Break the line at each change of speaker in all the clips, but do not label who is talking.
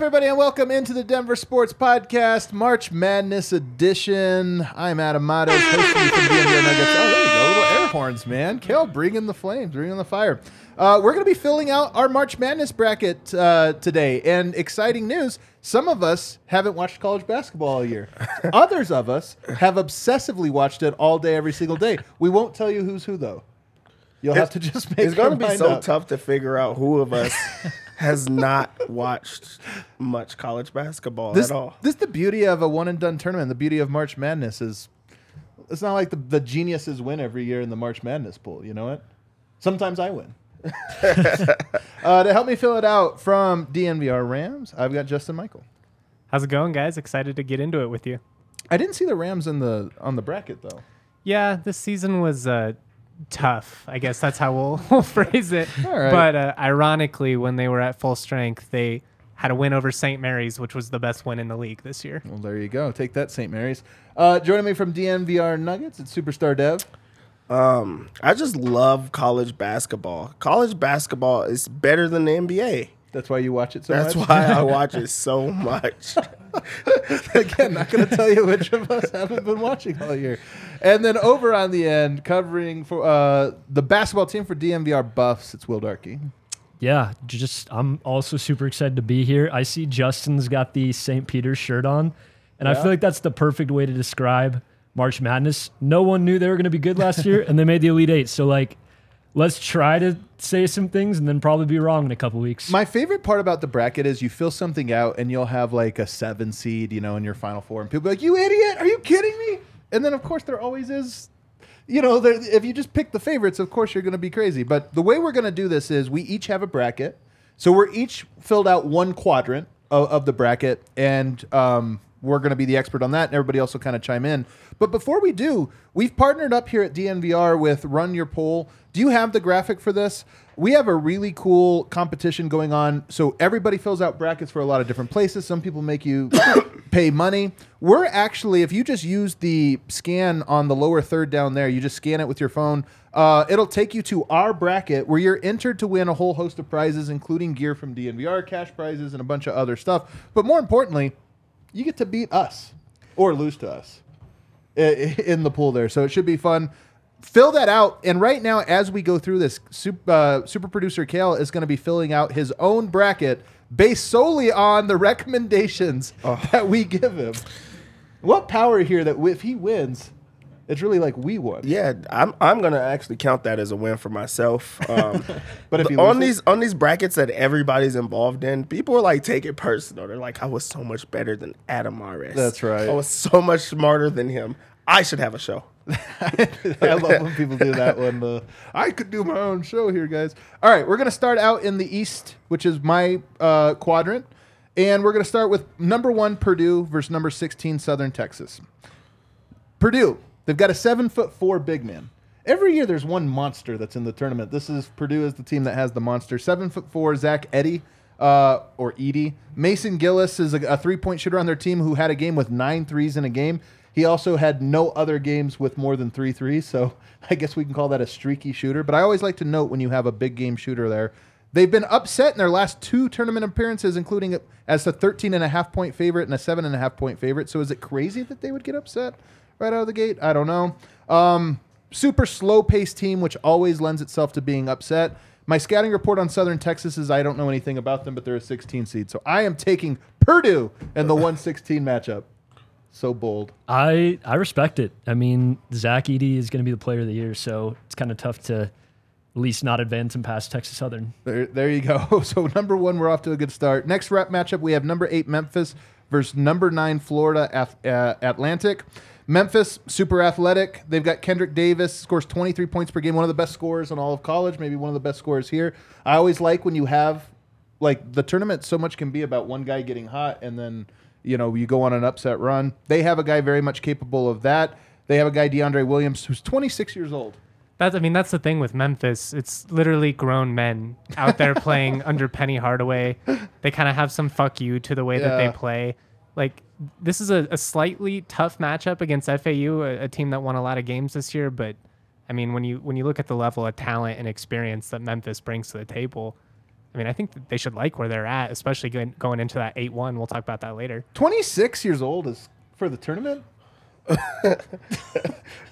Up, everybody, and welcome into the Denver Sports Podcast, March Madness edition. I'm Adam Mares, hosting you from DNVR Nuggets. Oh, there you go, little air horns, man. Kel, bringing the flames, bringing the fire. Uh, we're going to be filling out our March Madness bracket uh, today, and exciting news: some of us haven't watched college basketball all year. Others of us have obsessively watched it all day, every single day. We won't tell you who's who, though. You'll have to just make.
It's going to be so
up.
tough to figure out who of us has not watched much college basketball
this,
at all.
This is the beauty of a one and done tournament. The beauty of March Madness is it's not like the, the geniuses win every year in the March Madness pool. You know what? Sometimes I win. uh, to help me fill it out from DNVR Rams, I've got Justin Michael.
How's it going, guys? Excited to get into it with you.
I didn't see the Rams in the on the bracket though.
Yeah, this season was uh, tough. I guess that's how we'll, we'll phrase it.
All right.
But uh, ironically, when they were at full strength, they had a win over St. Mary's, which was the best win in the league this year.
Well, there you go. Take that, St. Mary's. Uh, joining me from DNVR Nuggets, it's Superstar Dev.
Um, I just love college basketball. College basketball is better than the NBA.
That's why you watch it so
That's
much.
why I watch it so much.
Again, not going to tell you which of us haven't been watching all year. And then over on the end, covering for uh, the basketball team for DNVR Buffs, it's Will Darkey.
Yeah, just I'm also super excited to be here. I see Justin's got the St. Peter's shirt on, and I feel like that's the perfect way to describe March Madness. No one knew they were going to be good last year, and they made the Elite Eight. So like, let's try to say some things and then probably be wrong in a couple weeks.
My favorite part about the bracket is you fill something out and you'll have like a seven seed, you know, in your final four, and people be like, "You idiot! Are you kidding me?" And then of course there always is, you know, there, if you just pick the favorites, of course you're going to be crazy. But the way we're going to do this is we each have a bracket, so we're each filled out one quadrant of, of the bracket, and um, we're going to be the expert on that, and everybody else will kind of chime in. But before we do, we've partnered up here at DNVR with Run Your Pool. Do you have the graphic for this? We have a really cool competition going on. So everybody fills out brackets for a lot of different places. Some people make you pay money. We're actually, if you just use the scan on the lower third down there, you just scan it with your phone. Uh, it'll take you to our bracket where you're entered to win a whole host of prizes, including gear from DNVR, cash prizes, and a bunch of other stuff. But more importantly, you get to beat us or lose to us i- in the pool there. So it should be fun. Fill that out. And right now, as we go through this, super, uh, super producer Kale is going to be filling out his own bracket based solely on the recommendations that we give him. What power here that if he wins, It's really like we won.
Yeah, I'm I'm gonna actually count that as a win for myself. Um,
But if
the- on
lose it-
these on these brackets that everybody's involved in, people are like take it personal. They're like, I was so much better than Adam Mares.
That's right.
I was so much smarter than him. I should have a show.
I love when people do that one. Uh, I could do my own show here, guys. All right, we're going to start out in the East, which is my uh, quadrant. And we're going to start with number one, Purdue versus number 16, Southern Texas. Purdue, they've got a seven foot four big man. Every year there's one monster that's in the tournament. This is Purdue is the team that has the monster. Seven foot four, Zach Eddy, uh, or Edie. Mason Gillis is a, a three point shooter on their team who had a game with nine threes in a game. He also had no other games with more than three threes, so I guess we can call that a streaky shooter. But I always like to note when you have a big game shooter there. They've been upset in their last two tournament appearances, including as a 13 and a half point favorite and a seven and a half point favorite. So is it crazy that they would get upset right out of the gate? I don't know. Um, super slow paced team, which always lends itself to being upset. My scouting report on Southern Texas is I don't know anything about them, but they're a 16 seed. So I am taking Purdue in the 116 matchup. So bold.
I I respect it. I mean, Zach Edey is going to be the player of the year, so it's kind of tough to at least not advance and pass Texas Southern.
There, there you go. So number one, we're off to a good start. Next rep matchup, we have number eight Memphis versus number nine Florida Ath- uh, Atlantic. Memphis, super athletic. They've got Kendrick Davis, scores 23 points per game, one of the best scorers in all of college, maybe one of the best scorers here. I always like when you have, like, the tournament so much can be about one guy getting hot and then, you know, you go on an upset run. They have a guy very much capable of that. They have a guy, DeAndre Williams, who's 26 years old.
That's, I mean, that's the thing with Memphis. It's literally grown men out there playing under Penny Hardaway. They kind of have some fuck you to the way that they play. Like, this is a, a slightly tough matchup against FAU, a, a team that won a lot of games this year. But I mean, when you when you look at the level of talent and experience that Memphis brings to the table, I mean, I think that they should like where they're at, especially going, going into that eight one. We'll talk about that later.
26 years old is for the tournament?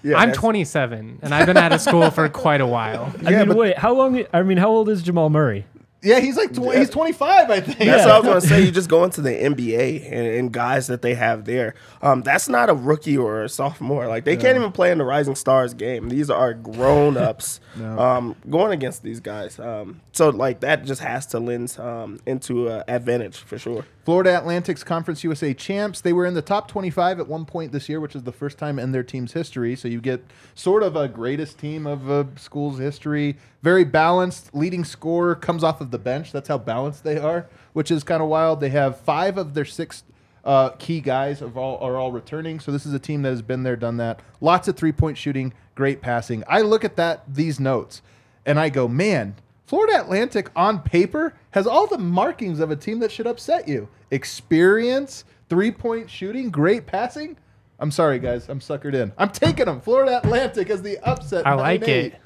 Yeah,
I'm 27 and I've been out of school for quite a while.
I mean, wait, how long? I mean, how old is Jamal Murray?
Yeah, he's like tw- he's 25, I think.
That's what I was going to say. You just go into the NBA and, and guys that they have there. Um, that's not a rookie or a sophomore. Like they can't even play in the Rising Stars game. These are grown ups um, going against these guys. Um, so like that just has to lend um, into an advantage for sure.
Florida Atlantic's Conference USA champs. They were in the top 25 at one point this year, which is the first time in their team's history. So you get sort of a greatest team of a school's history. Very balanced. Leading scorer comes off of the bench. That's how balanced they are, which is kind of wild. They have five of their six uh, key guys of all, are all returning. So this is a team that has been there, done that. Lots of three point shooting, great passing. I look at that these notes and I go, man, Florida Atlantic on paper has all the markings of a team that should upset you. Experience, three point shooting, great passing. I'm sorry, guys. I'm suckered in. I'm taking them. Florida Atlantic as the upset.
I like
9-8.
it.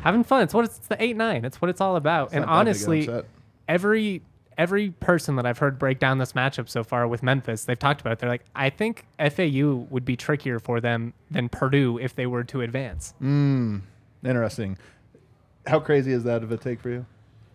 Having fun. It's what it's, it's the eight nine. It's what it's all about. and
not that big an
honestly, every every person that I've heard break down this matchup so far with Memphis, they've talked about. It. They're like, I think FAU would be trickier for them than Purdue if they were to advance.
Mm, interesting. How crazy is that of a take for you?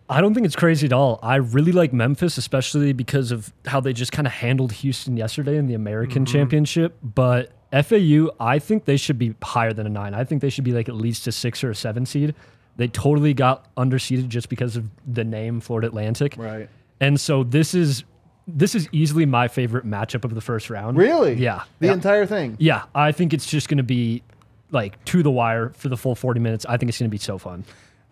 I don't think it's crazy at all. I really like Memphis, especially because of how they just kind of handled Houston yesterday in the American mm-hmm. Championship. But FAU, I think they should be higher than a nine. I think they should be like at least a six or a seven seed. They totally got underseeded just because of the name Florida Atlantic.
Right.
And so this is this is easily my favorite matchup of the first round.
Really?
Yeah.
The
yeah.
entire thing.
Yeah, I think it's just going to be like to the wire for the full 40 minutes. I think it's going to be so fun.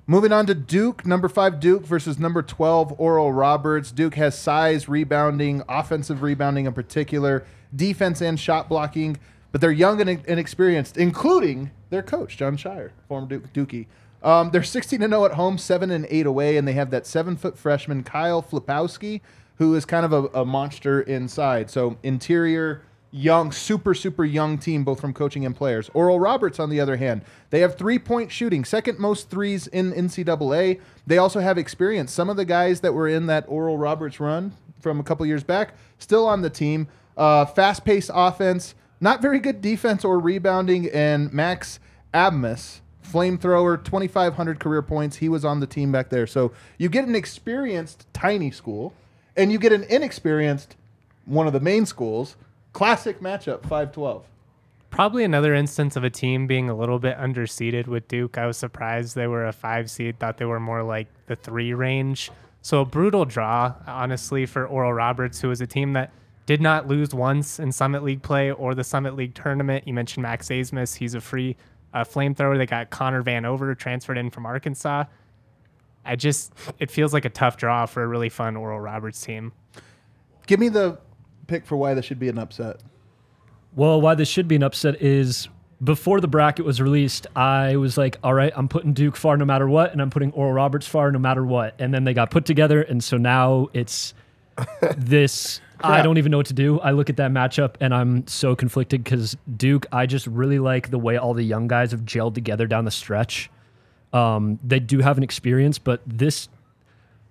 Moving on to Duke, number five Duke versus number 12 Oral Roberts. Duke has size, rebounding, offensive rebounding in particular, defense and shot blocking, but they're young and inexperienced, including their coach, Jon Scheyer, former Duke, Dookie. Um, they're 16 0 at home, 7 and 8 away, and they have that seven foot freshman, Kyle Filipowski, who is kind of a, a monster inside. So, interior, young, super, super young team, both from coaching and players. Oral Roberts, on the other hand, they have three point shooting, second most threes in NCAA. They also have experience. Some of the guys that were in that Oral Roberts run from a couple years back still on the team. Uh, Fast paced offense, not very good defense or rebounding, and Max Abmas. Flamethrower, 2,500 career points. He was on the team back there. So you get an experienced tiny school, and you get an inexperienced one of the main schools. Classic matchup, 5 12.
Probably another instance of a team being a little bit underseeded with Duke. I was surprised they were a five seed, thought they were more like the three range. So a brutal draw, honestly, for Oral Roberts, who was a team that did not lose once in Summit League play or the Summit League tournament. You mentioned Max Abmas. He's a free uh, flamethrower. They got Connor Vanover transferred in from Arkansas. I just, it feels like a tough draw for a really fun Oral Roberts team.
Give me the pick for why this should be an upset.
Well, why this should be an upset is before the bracket was released, I was like, all right, I'm putting Duke far no matter what, and I'm putting Oral Roberts far no matter what. And then they got put together, and so now it's this. I don't even know what to do. I look at that matchup and I'm so conflicted because Duke, I just really like the way all the young guys have gelled together down the stretch. Um, they do have an experience, but this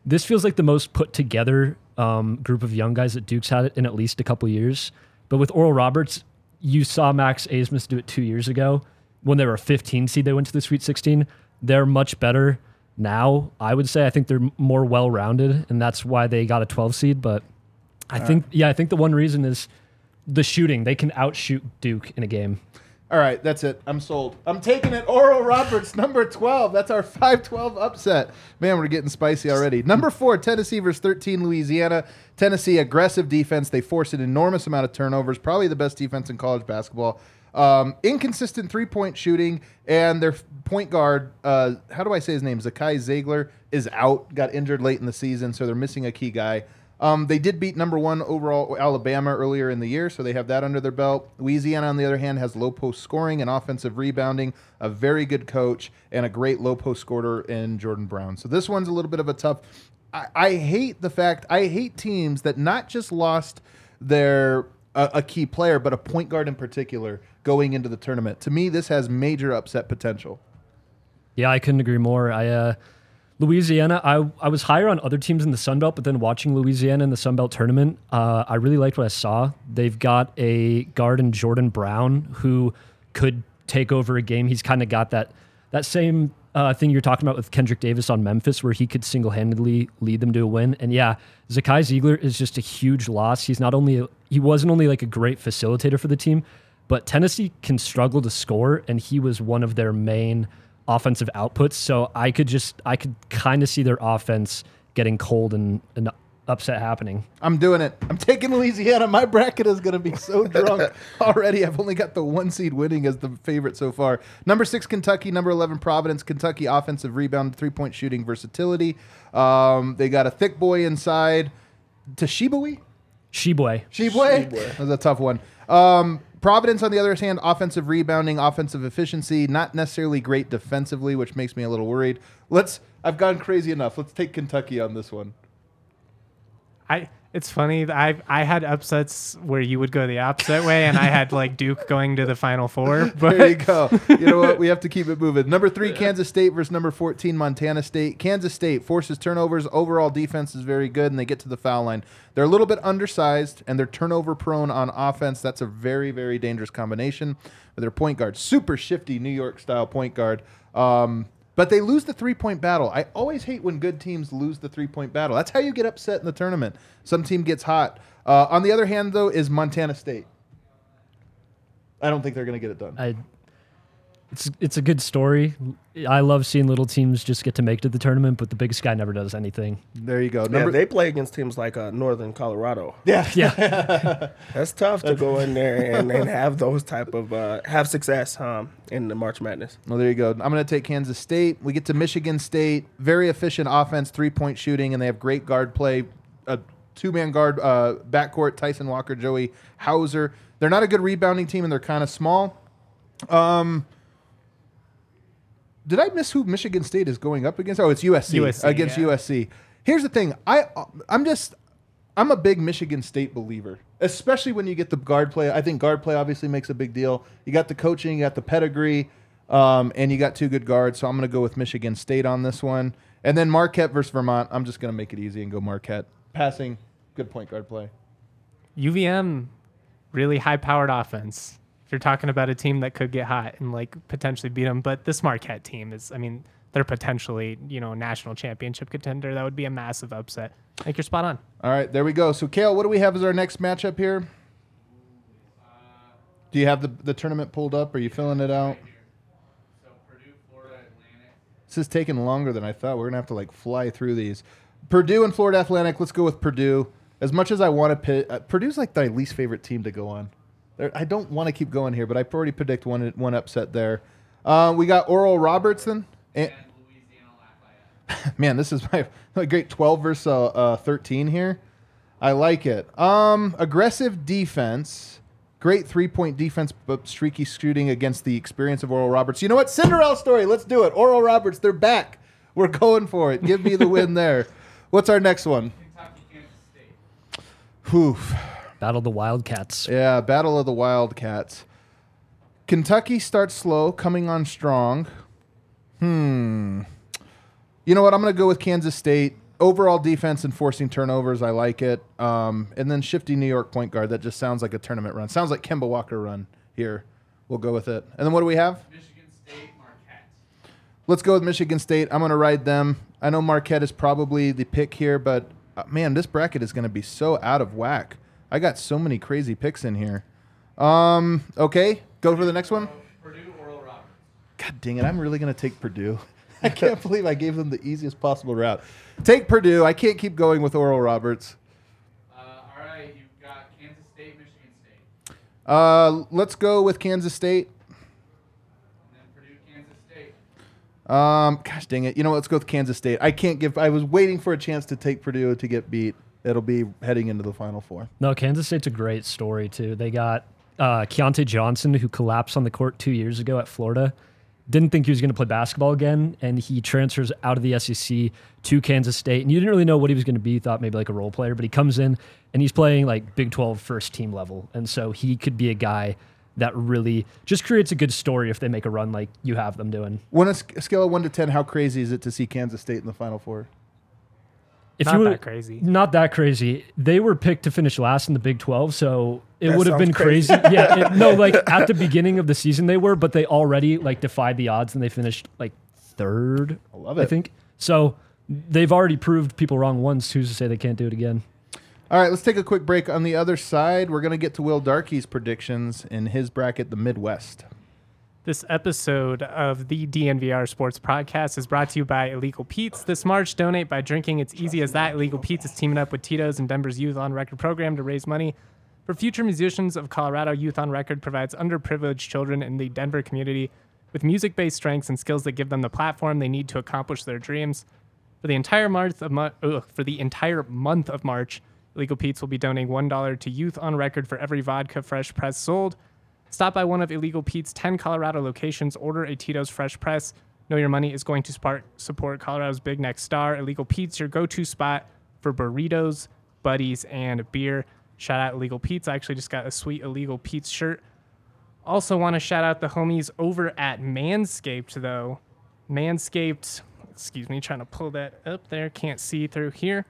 this feels like the most put together um, group of young guys that Duke's had in at least a couple years. But with Oral Roberts, you saw Max Abmas do it two years ago when they were a 15 seed. They went to the Sweet 16. They're much better now. I would say I think they're more well rounded, and that's why they got a 12 seed. But I think yeah, I think the one reason is the shooting. They can outshoot Duke in a game.
All right, that's it. I'm sold. I'm taking it. Oral Roberts, number 12. That's our 5 12 upset. Man, we're getting spicy already. Number four, Tennessee versus 13, Louisiana. Tennessee, aggressive defense. They force an enormous amount of turnovers, probably the best defense in college basketball. Um, inconsistent three point shooting, and their point guard, uh, how do I say his name? Zakai Zeigler is out, got injured late in the season, so they're missing a key guy. Um, they did beat number one overall Alabama earlier in the year, so they have that under their belt. Louisiana, on the other hand, has low post scoring and offensive rebounding, a very good coach, and a great low post scorer in Jordan Brown. So this one's a little bit of a tough. I, I hate the fact I hate teams that not just lost their a, a key player, but a point guard in particular going into the tournament. To me, this has major upset potential.
Yeah, I couldn't agree more. I uh, Louisiana, I, I was higher on other teams in the Sun Belt, but then watching Louisiana in the Sun Belt tournament, uh, I really liked what I saw. They've got a guard in Jordan Brown who could take over a game. He's kind of got that that same uh, thing you're talking about with Kendrick Davis on Memphis, where he could single handedly lead them to a win. And yeah, Zakai Zeigler is just a huge loss. He's not only he wasn't only like a great facilitator for the team, but Tennessee can struggle to score, and he was one of their main offensive outputs. So I could just I could kind of see their offense getting cold and, and upset happening.
I'm doing it. I'm taking Louisiana. My bracket is going to be so drunk already. I've only got the one seed winning as the favorite so far. Number six, Kentucky. Number 11, Providence. Kentucky offensive rebound, three point shooting versatility. Um, they got a thick boy inside. Toshibawi?
Sheboy.
Sheboy? That was a tough one. Um, Providence, on the other hand, offensive rebounding, offensive efficiency, not necessarily great defensively, which makes me a little worried. Let's. I've gone crazy enough. Let's take Kentucky on this one.
I it's funny. I I had upsets where you would go the opposite way, and I had like Duke going to the Final Four. But
There you go. You know what? We have to keep it moving. Number three, Kansas State versus number 14, Montana State. Kansas State forces turnovers. Overall defense is very good, and they get to the foul line. They're a little bit undersized, and they're turnover prone on offense. That's a very, very dangerous combination. With their point guard, super shifty New York style point guard. Um, but they lose the three point battle. I always hate when good teams lose the three point battle. That's how you get upset in the tournament. Some team gets hot. Uh, on the other hand, though, is Montana State. I don't think they're going to get it done.
I, it's it's a good story. I love seeing little teams just get to make it to the tournament, but the biggest guy never does anything.
There you go.
Yeah, they play against teams like uh, Northern Colorado.
yeah,
Yeah,
That's tough to go in there and, and have those type of uh, have success um, in the March Madness.
Well, there you go. I'm going to take Kansas State. We get to Michigan State. Very efficient offense, three point shooting, and they have great guard play. A two man guard uh, backcourt: Tyson Walker, Joey Hauser. They're not a good rebounding team, and they're kind of small. Um, did I miss who Michigan State is going up against? Oh, it's USC,
USC,
against
yeah.
USC. Here's the thing. I I'm just I'm a big Michigan State believer, especially when you get the guard play. I think guard play obviously makes a big deal. You got the coaching, you got the pedigree, um, and you got two good guards. So I'm going to go with Michigan State on this one. And then Marquette versus Vermont. I'm just going to make it easy and go Marquette. Passing, good point guard play.
UVM, really high powered offense. You're talking about a team that could get hot and like potentially beat them, but this Marquette team is, I mean, they're potentially, you know, national championship contender. That would be a massive upset. I think you're spot on.
All right, there we go. So, Kale, what do we have as our next matchup here? Do you have the, the tournament pulled up? Are you filling it out? This is taking longer than I thought. We're gonna have to like fly through these. Purdue and Florida Atlantic. Let's go with Purdue. As much as I want to, pit, uh, Purdue's like my least favorite team to go on. There, I don't want to keep going here, but I already predict one one upset there. Uh, we got Oral Robertson. And, man, this is my, my great twelve versus uh, uh, thirteen here. I like it. Um, aggressive defense. Great three point defense, but streaky shooting against the experience of Oral Roberts. You know what? Cinderella story. Let's do it. Oral Roberts, they're back. We're going for it. Give me the win there. What's our next one? Kentucky, Kansas State. Oof.
Battle of the Wildcats.
Yeah, Battle of the Wildcats. Kentucky starts slow, coming on strong. Hmm. You know what? I'm going to go with Kansas State. Overall defense and forcing turnovers, I like it. Um, and then shifty New York point guard. That just sounds like a tournament run. Sounds like Kemba Walker run here. We'll go with it. And then what do we have?
Michigan State, Marquette.
Let's go with Michigan State. I'm going to ride them. I know Marquette is probably the pick here, but uh, man, this bracket is going to be so out of whack. I got so many crazy picks in here. Um, okay, go for the next one.
Purdue, Oral Roberts.
God dang it, I'm really going to take Purdue. I can't believe I gave them the easiest possible route. Take Purdue. I can't keep going with Oral Roberts.
Uh, all right, you've got Kansas State, Michigan State,
Uh, let's go with Kansas State.
and then Purdue, Kansas State.
Um, gosh dang it. You know what? Let's go with Kansas State. I can't give. I was waiting for a chance to take Purdue to get beat. It'll be heading into the Final Four.
No, Kansas State's a great story too. They got uh, Keyontae Johnson, who collapsed on the court two years ago at Florida. Didn't think he was going to play basketball again, and he transfers out of the SEC to Kansas State. And you didn't really know what he was going to be. Thought maybe like a role player, but he comes in and he's playing like Big 12 first team level, and so he could be a guy that really just creates a good story if they make a run like you have them doing.
On a sc- scale of one to ten, how crazy is it to see Kansas State in the Final Four?
If
Not
you
that crazy.
Not that crazy. They were picked to finish last in the Big 12, so it
That
would have been
crazy.
crazy. yeah, it- no, like at the beginning of the season they were, but they already like defied the odds and they finished like third. I
love it.
I think so. They've already proved people wrong once. Who's to say they can't do it again?
All right, let's take a quick break. On the other side, we're going to get to Will Darkey's predictions in his bracket, the Midwest.
This episode of the DNVR Sports Podcast is brought to you by Illegal Pete's. This March, donate by drinking. It's easy as that. Illegal Pete's is teaming up with Tito's and Denver's Youth on Record program to raise money for future musicians of Colorado. Youth on Record provides underprivileged children in the Denver community with music based strengths and skills that give them the platform they need to accomplish their dreams. For the entire month of Mar- ugh, for the entire month of March, Illegal Pete's will be donating one dollar to Youth on Record for every vodka fresh press sold. Stop by one of Illegal Pete's 10 Colorado locations, order a Tito's Fresh Press. Know your money is going to spark, support Colorado's big next star. Illegal Pete's, your go to spot for burritos, buddies, and beer. Shout out Illegal Pete's. I actually just got a sweet Illegal Pete's shirt. Also, want to shout out the homies over at Manscaped, though. Manscaped, excuse me, trying to pull that up there. Can't see through here.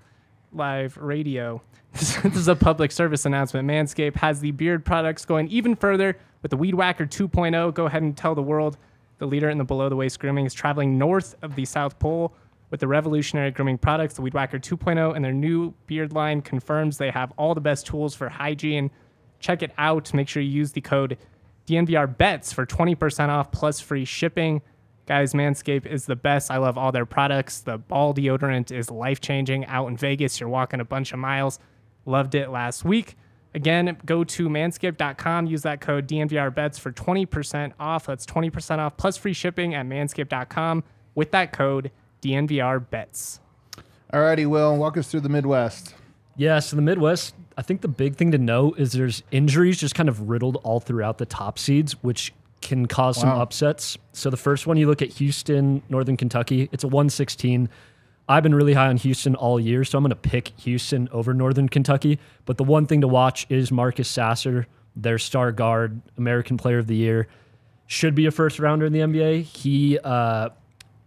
Live radio. this is a public service announcement. Manscaped has the beard products going even further with the Weed Whacker 2.0. Go ahead and tell the world the leader in the below the waist grooming is traveling north of the South Pole with the revolutionary grooming products. The Weed Whacker 2.0 and their new beard line confirms they have all the best tools for hygiene. Check it out. Make sure you use the code DNVR bets for 20% off plus free shipping. Guys, Manscaped is the best. I love all their products. The ball deodorant is life changing. Out in Vegas, you're walking a bunch of miles. Loved it last week. Again, go to manscaped.com. Use that code DNVR bets for 20% off. That's 20% off plus free shipping at manscaped.com with that code DNVR bets.
All righty, Will, walk us through the Midwest.
Yeah, so the Midwest, I think the big thing to know is there's injuries just kind of riddled all throughout the top seeds, which can cause some upsets. So the first one, you look at Houston, Northern Kentucky, it's a 116. I've been really high on Houston all year, so I'm going to pick Houston over Northern Kentucky. But the one thing to watch is Marcus Sasser, their star guard, American Player of the Year. Should be a first rounder in the NBA. He uh,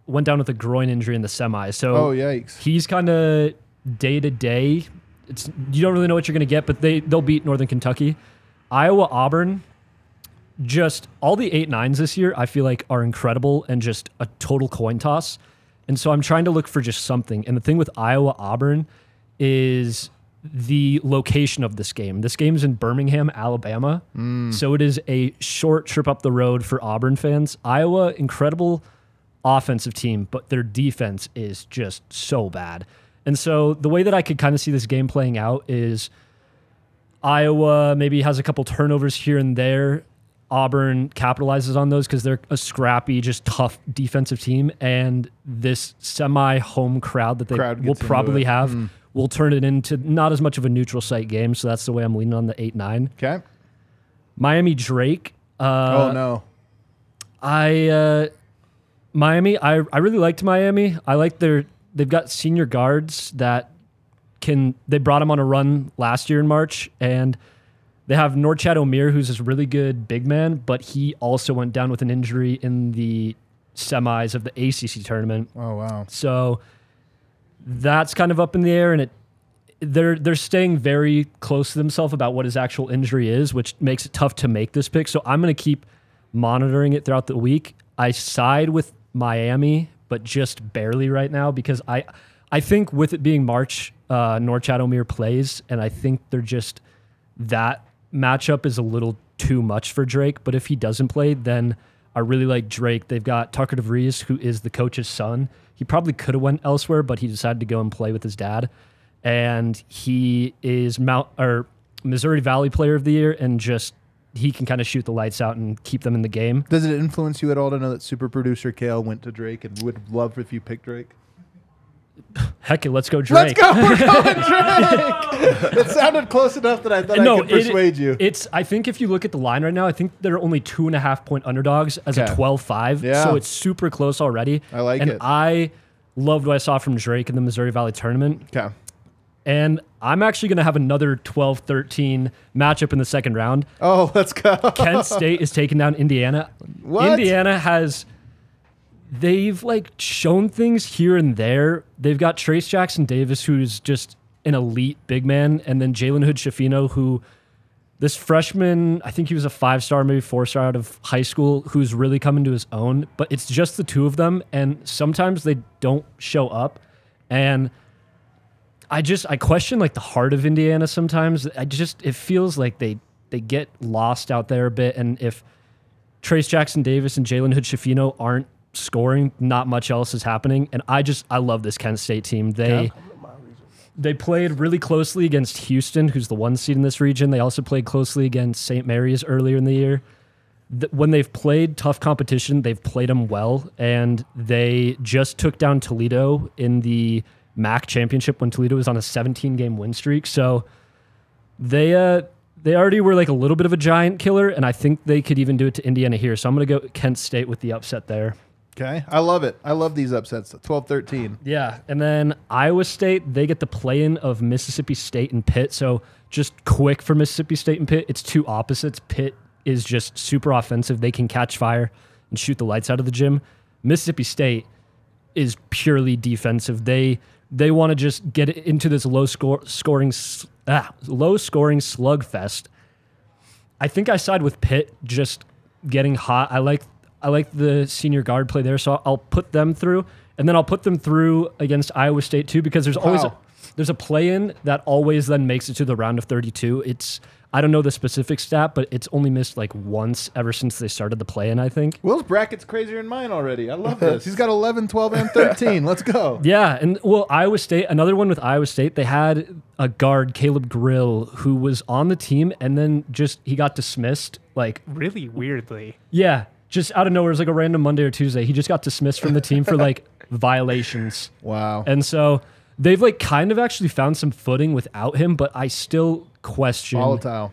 went down with a groin injury in the semi. So
Oh, yikes.
he's kind of day to day. It's you don't really know what you're going to get, but they they'll beat Northern Kentucky, Iowa, Auburn. Just all the eight nines this year, I feel like are incredible and just a total coin toss. And so I'm trying to look for just something. And the thing with Iowa, Auburn is the location of this game. This game's in Birmingham, Alabama. Hmm. So it is a short trip up the road for Auburn fans. Iowa, incredible offensive team, but their defense is just so bad. And so the way that I could kind of see this game playing out is Iowa maybe has a couple turnovers here and there. Auburn capitalizes on those because they're a scrappy, just tough defensive team. And this semi home crowd that they
Crowd
will probably have will turn it into not as much of a neutral site game. So that's the way I'm leaning on the 8 9.
Okay.
Miami Drake. Uh,
oh no.
I uh, Miami. I I really liked Miami. I like their. They've got senior guards that can. They brought them on a run last year in March, and they have Norchad Omier, who's this really good big man, but he also went down with an injury in the semis of the ACC tournament.
Oh wow.
So that's kind of up in the air, and it they're they're staying very close to themselves about what his actual injury is, which makes it tough to make this pick. So I'm going to keep monitoring it throughout the week. I side with Miami, but just barely right now because I I think with it being March, uh, Norchad Omier plays, and I think they're just that matchup is a little too much for Drake. But if he doesn't play, then I really like Drake. They've got Tucker DeVries, who is the coach's son. He probably could have went elsewhere, but he decided to go and play with his dad. And he is Mount or Missouri Valley Player of the Year, and just he can kind of shoot the lights out and keep them in the game.
Does it influence you at all to know that super producer Kale went to Drake and would love if you picked Drake?
Heck, it, let's go Drake.
Let's go. We're going Drake. it sounded close enough that I thought I could
it-
persuade you.
It's. I think if you look at the line right now, I think they're only two and a half point underdogs as
Okay.
a 12-5.
Yeah.
So it's super close already.
I like
and
it.
I loved what I saw from Drake in the Missouri Valley tournament.
okay.
And I'm actually going to have another 12-13 matchup in the second round.
Oh, let's go.
Kent State is taking down Indiana.
What?
Indiana has they've like shown things here and there. They've got Trayce Jackson Davis, who's just an elite big man, and then Jalen Hood Schifino, who this freshman, I think he was a five star, maybe four star out of high school, who's really coming to his own. But it's just the two of them, and sometimes they don't show up. And I just I question like the heart of Indiana sometimes. I just it feels like they they get lost out there a bit, and if Trayce Jackson Davis and Jalen Hood Schifino aren't scoring, not much else is happening. And I just I love this Kent State team. They they played really closely against Houston, who's the one seed in this region. They also played closely against St. Mary's earlier in the year. When they've played tough competition, they've played them well, and they just took down Toledo in the MAC championship when Toledo was on a 17 game win streak. So they uh they already were like a little bit of a giant killer, and I think they could even do it to Indiana here. So I'm gonna go Kent State with the upset there.
Okay. I love it. I love these upsets. 12 13.
Yeah, and then Iowa State they get the play-in of Mississippi State and Pitt. So just quick for Mississippi State and Pitt, it's two opposites. Pitt is just super offensive; they can catch fire and shoot the lights out of the gym. Mississippi State is purely defensive. They they want to just get into this low score scoring ah, low scoring slugfest. I think I side with Pitt just getting hot. I like I like the senior guard play there, so I'll put them through, and then I'll put them through against Iowa State too, because there's always a, there's a play in that always then makes it to the round of 32. It's I don't know the specific stat, but it's only missed like once ever since they started the play in. I think.
Will's bracket's crazier than mine already. I love this. He's got 11, 12, and 13. Let's go.
Yeah, and well, Iowa State, another one with Iowa State, they had a guard, Caleb Grill, who was on the team and then just he got dismissed. Like,
Really weirdly.
yeah, just out of nowhere, it was like a random Monday or Tuesday. He just got dismissed from the team for like violations.
Wow.
And so they've like kind of actually found some footing without him, but I still question.
Volatile.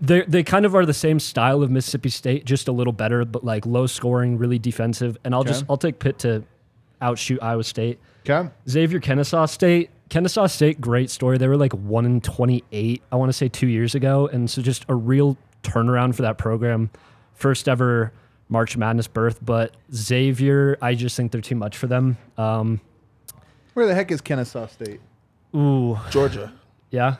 They they kind of are the same style of Mississippi State, just a little better, but like low scoring, really defensive. And I'll just
Okay.
I'll take Pitt to outshoot Iowa State.
Okay.
Xavier Kennesaw State. Kennesaw State, great story. They were like one in twenty eight, I want to say two years ago, and so just a real turnaround for that program. First ever March Madness berth, but Xavier, I just think they're too much for them. Um,
Where the heck is Kennesaw State?
ooh,
Georgia,
yeah,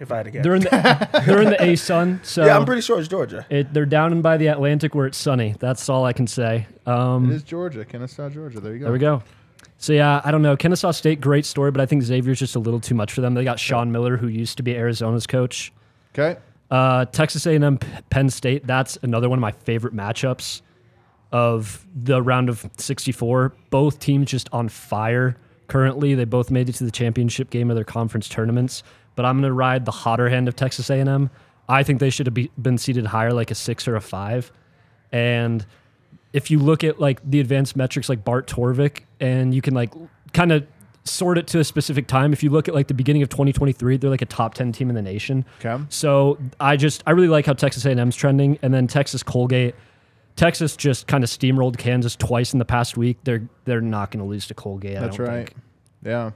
if I had to guess.
they're in the they're in the ASUN. So
yeah, I'm pretty sure it's Georgia.
It, they're down in by the Atlantic where it's sunny. That's all I can say. Um,
It is Georgia. Kennesaw, Georgia. There you go.
there we go. So yeah, I don't know. Kennesaw State, great story, but I think Xavier's just a little too much for them. They got Sean Miller, who used to be Arizona's coach.
Okay.
Uh, Texas A&M, Penn State. That's another one of my favorite matchups of the round of 64. Both teams just on fire currently. They both made it to the championship game of their conference tournaments. But I'm going to ride the hotter hand of Texas A&M. I think they should have be, been seated higher, like a six or a five. And if you look at like the advanced metrics, like Bart Torvik, and you can like kind of sort it to a specific time. If you look at like the beginning of 2023, they're like a top 10 team in the nation.
Okay.
So I just I really like how Texas A&M's trending, and then Texas Colgate. Texas just kind of steamrolled Kansas twice in the past week. They're they're not going to lose to Colgate. I
That's
don't
right.
think.
Yeah.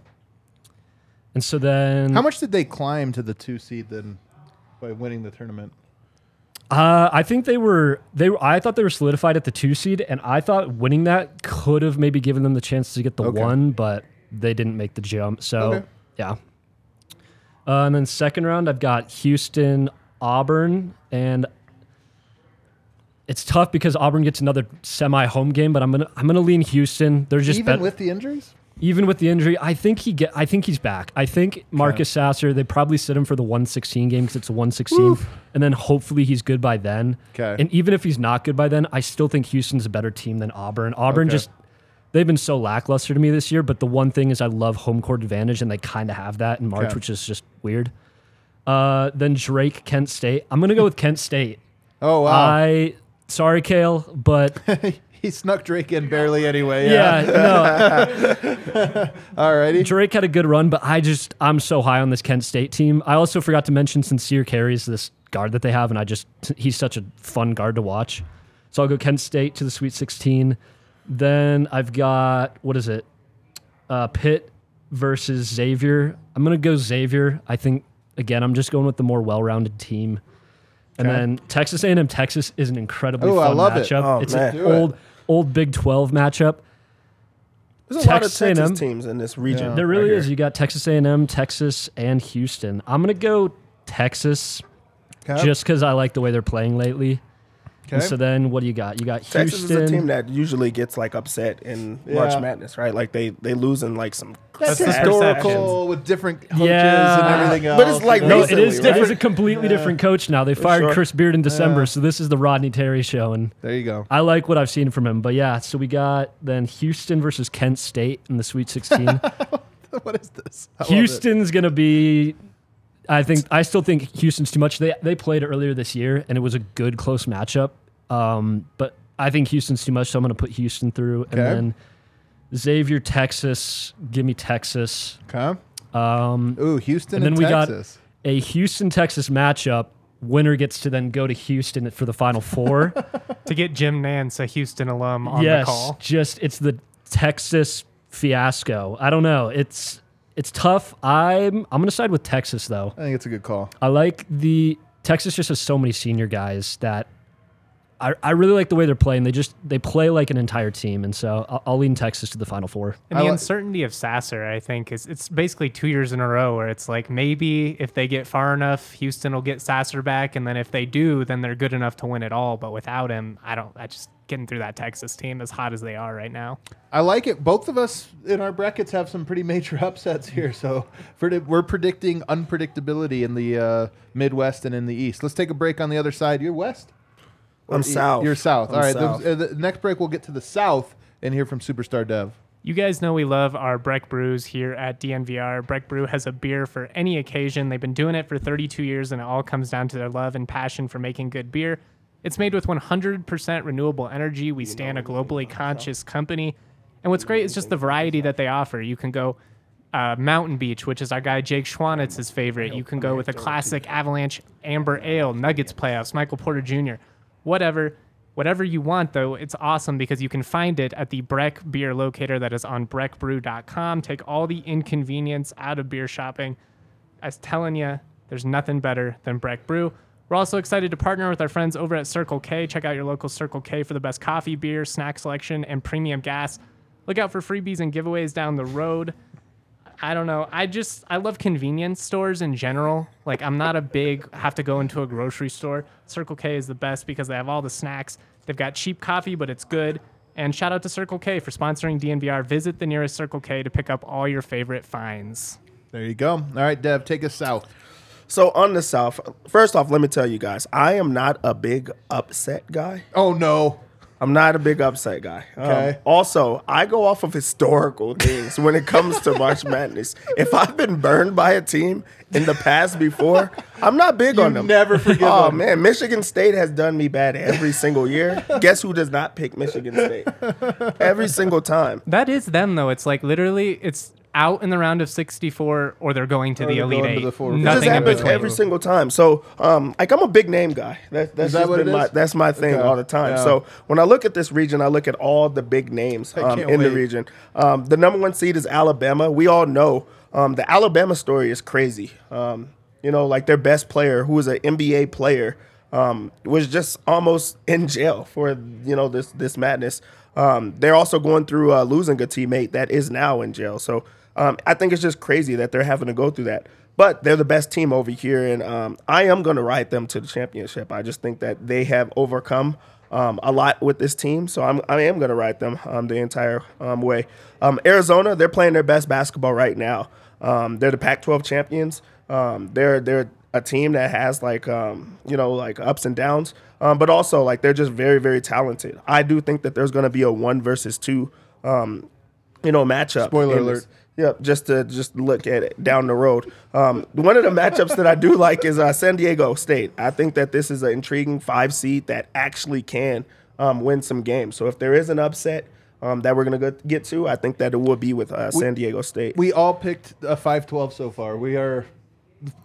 And so then,
How much did they climb to the two seed then by winning the tournament?
Uh, I think they were they. Were, I thought they were solidified at the two seed, and I thought winning that could have maybe given them the chance to get the
Okay.
one, but they didn't make the jump. So
Okay.
yeah. Uh, and then second round, I've got Houston, Auburn, and it's tough because Auburn gets another semi home game, but I'm gonna I'm gonna lean Houston. They're just
Even
bet-
with the injuries?
even with the injury, I think he get. I think he's back. I think Marcus Sasser. They probably sit him for the 116 game because it's a 116, and then hopefully he's good by then.
Okay.
And even if he's not good by then, I still think Houston's a better team than Auburn. Auburn
Okay.
just they've been so lackluster to me this year. But the one thing is, I love home court advantage, and they kind of have that in March,
Okay.
which is just weird. Uh, then Drake, Kent State. I'm gonna go with Kent State.
Oh wow.
I sorry, Kale, but
he snuck Drake in barely anyway.
yeah,
Yeah.
no,
Alrighty.
Drake had a good run, but I just I'm so high on this Kent State team. I also forgot to mention Sincere Carry's this guard that they have, and I just he's such a fun guard to watch. So I'll go Kent State to the Sweet 16. Then I've got what is it? Uh, Pitt versus Xavier. I'm gonna go Xavier. I think again I'm just going with the more well-rounded team. And
Okay.
then Texas A&M Texas is an incredibly
Ooh, I
fun
love it.
matchup.
Oh,
it's
man.
an old old Big 12 matchup.
There's a lot of
Texas
Texas
A&M.
teams in this region.
Yeah.
There really
right
is. You got Texas A&M, Texas, and Houston. I'm gonna go Texas
Okay.
just because I like the way they're playing lately. And so then, what do you got? You got
Texas
Houston.
is a team that usually gets like upset in
Yeah.
March Madness, right? Like they they lose in like some
That's
That's
historical
fashions.
with different coaches
Yeah.
and everything else.
But it's like
no, it is.
recently,
It is
right?
a completely different coach now. They fired
sure.
Chris Beard in December,
Yeah.
so this is the Rodney Terry show, and
There you go.
I like what I've seen from him. But yeah, so we got then Houston versus Kent State in the Sweet 16.
what is this? I.
Houston's gonna be. I think I still think Houston's too much. They they played earlier this year and it was a good close matchup. Um, but I think Houston's too much, so I'm gonna put Houston through. And
Okay.
then Xavier, Texas. Give me Texas.
Okay.
Um,
Ooh, Houston
And
and,
then we got-
Texas.
a Houston Texas matchup. Winner gets to then go to Houston for the Final Four.
to get Jim Nantz, a Houston alum, on
yes,
the call.
just it's the Texas fiasco. I don't know. It's it's tough. I'm I'm gonna side with Texas though.
I think it's a good call.
I like the Texas just has so many senior guys that I, I really like the way they're playing. They just they play like an entire team, and so I'll, I'll lean Texas to the Final Four.
And the
li-
uncertainty of Sasser, I think, is it's basically two years in a row where it's like maybe if they get far enough, Houston will get Sasser back, and then if they do, then they're good enough to win it all. But without him, I don't. I just getting through that Texas team as hot as they are right now.
I like it. Both of us in our brackets have some pretty major upsets here. So for the, we're predicting unpredictability in the uh, Midwest and in the East. Let's take a break on the other side. You're West.
I'm
Or-
south.
You're South.
I'm
All right.
south.
The, uh, the next break, we'll get to the South and hear from Superstar Dev.
You guys know we love our Breck Brews here at DNVR. Breck Brew has a beer for any occasion. They've been doing it for 32 years, and it all comes down to their love and passion for making good beer. It's made with 100% renewable energy. We stand a globally conscious company. And what's great is just the variety that they offer. You can go uh, Mountain Beach, which is our guy Jake Schwanitz's favorite. You can go with a classic Avalanche Amber Ale, Nuggets playoffs, Michael Porter Jr., whatever. Whatever you want, though, it's awesome because you can find it at the Breck beer locator that is on breckbrew.com. Take all the inconvenience out of beer shopping. I was telling you, there's nothing better than Breck Brew. We're also excited to partner with our friends over at Circle K. Check out your local Circle K for the best coffee, beer, snack selection, and premium gas. Look out for freebies and giveaways down the road. I don't know. I just I love convenience stores in general. Like I'm not a big have to go into a grocery store. Circle K is the best because they have all the snacks. They've got cheap coffee, but it's good. And shout out to Circle K for sponsoring DNVR. Visit the nearest Circle K to pick up all your favorite finds.
There you go. All right, Dev, take us south.
So on the South, first off, let me tell you guys, I am not a big upset guy.
Oh no.
I'm not a big upset guy. Um,
Okay.
also, I go off of historical things when it comes to March Madness. If I've been burned by a team in the past before, I'm not big on them.
never forgive
Oh
them.
man, Michigan State has done me bad every single year. Guess who does not pick Michigan State? Every single time.
That is them, though. It's like literally, it's out in the round of 64 or they're going to the Elite Eight.
the four- It
It
Nothing
just
in
happens
between.
every single time. So, um, like I'm a big name guy. That, that's
Is that what
been
it
my
is?
that's my thing
Okay.
all the time.
Yeah.
So when I look at this region, I look at all the big names um,
can't
in the region. Um, the number one seed is Alabama. We all know um, the Alabama story is crazy. Um, you know, like their best player, who was an NBA player, um, was just almost in jail for you know this this madness. Um, they're also going through uh, losing a teammate that is now in jail. So um, I think it's just crazy that they're having to go through that. But they're the best team over here, and um, I am going to ride them to the championship. I just think that they have overcome um, a lot with this team, so I'm, I am going to ride them um, the entire um, way. Arizona, they're playing their best basketball right now. They're the Pac-12 champions. They're they're a team that has like you know like ups and downs, um, but also like they're just very very talented. I do think that there's going to be a one versus two, um, you know, matchup.
Spoiler
this.
alert.
Yep, just to just look at it down the road. Um, one of the matchups that I do like is uh, San Diego State. I think that this is an intriguing five seed that actually can um, win some games. So if there is an upset um, that we're gonna get to, I think that it will be with uh, San Diego State.
We all picked a 5-12 so far. We are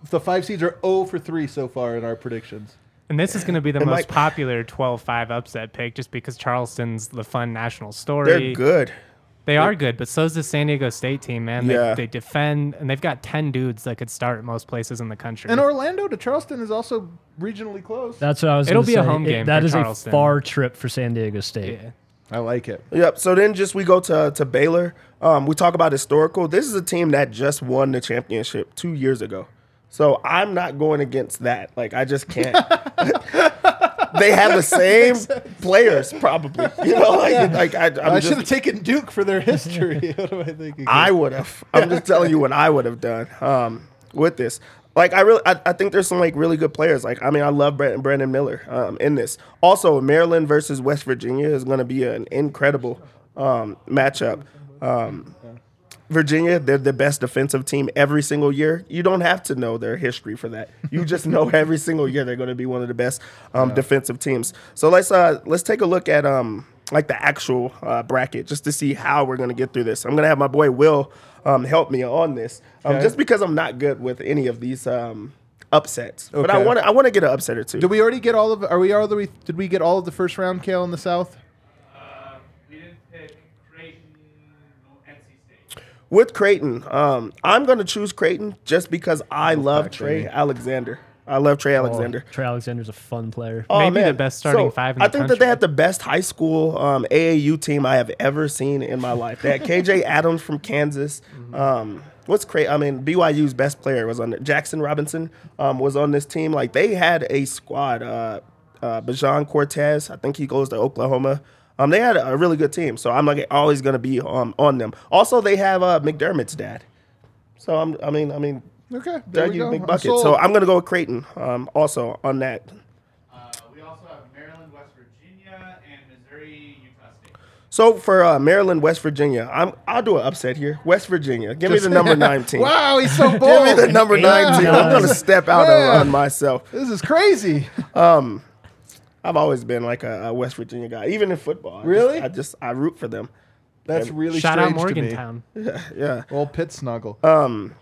the five seeds are 0 for 3 so far in our predictions.
And this is going to be the
And
most
Mike-
popular 12-5 upset pick, just because Charleston's the fun national story.
They're good.
They are good, but so's the San Diego State team, man. They,
Yeah.
they defend, and they've got 10 dudes that could start most places in the country.
And Orlando to Charleston is also regionally close.
That's what I was. Saying.
It'll
gonna
be a
say.
home
It-
game
That
for
is
Charleston.
a far trip for San Diego State.
yeah.
I like it.
Yep. So then just we go to to Baylor. Um, we talk about historical. This is a team that just won the championship two years ago. So I'm not going against that. Like I just can't. they have the same players, probably. You know, like, like I, I'm
I
just-
should have taken Duke for their history. what am I thinking?
I would have. I'm just telling you what I would have done um, with this. Like I really, I, I think there's some like really good players. Like I mean, I love Brandon, Brandon Miller um, in this. Also, Maryland versus West Virginia is going to be an incredible um, matchup. Um, Virginia, they're the best defensive team every single year. You don't have to know their history for that. You just know every single year they're going to be one of the best um, defensive teams. So let's uh, let's take a look at um, like the actual uh, bracket just to see how we're going to get through this. I'm going to have my boy Will um, help me on this, um,
Okay.
just because I'm not good with any of these um, upsets. But I want to I want to get an upset or two.
Did we already get all of? Are we the? Did we get all of the first round kale in the South?
We didn't pick Creighton or NC State.
With Creighton, um, I'm going to choose Creighton just because I love Trey. Alexander. I love Trey Alexander.
Oh, Trey Alexander's a fun player.
Oh,
Maybe the best starting five in
I
the
think that they had the best high school um, AAU team I have ever seen in my life. They had KJ Adams from Kansas. Um, what's crazy? I mean, BYU's best player was on there. Jaxson Robinson um, was on this team. Like they had a squad. Uh, uh, Bijan Cortes, I think he goes to Oklahoma. Um, they had a really good team, so I'm like always going to be um, on them. Also, they have uh, McDermott's dad. So I'm, I mean, I mean,
Okay, there we
Dougie
go.
Big
I'm
So I'm going to go with Creighton. Um, also on that.
Uh, we also have Maryland, West Virginia, and Missouri, Utah State.
So for uh, Maryland, West Virginia, I'm I'll do an upset here. West Virginia, give me the number nine team.
wow, he's so bold.
Give me the number nine team. I'm gonna step out
Yeah.
on, on myself.
This is crazy.
I've always been like a, a West Virginia guy, even in football. I just-
Really?
I just I root for them.
That's really
Shout out
strange to me.
Morgantown.
Yeah.
Old pit snuggle.
Um,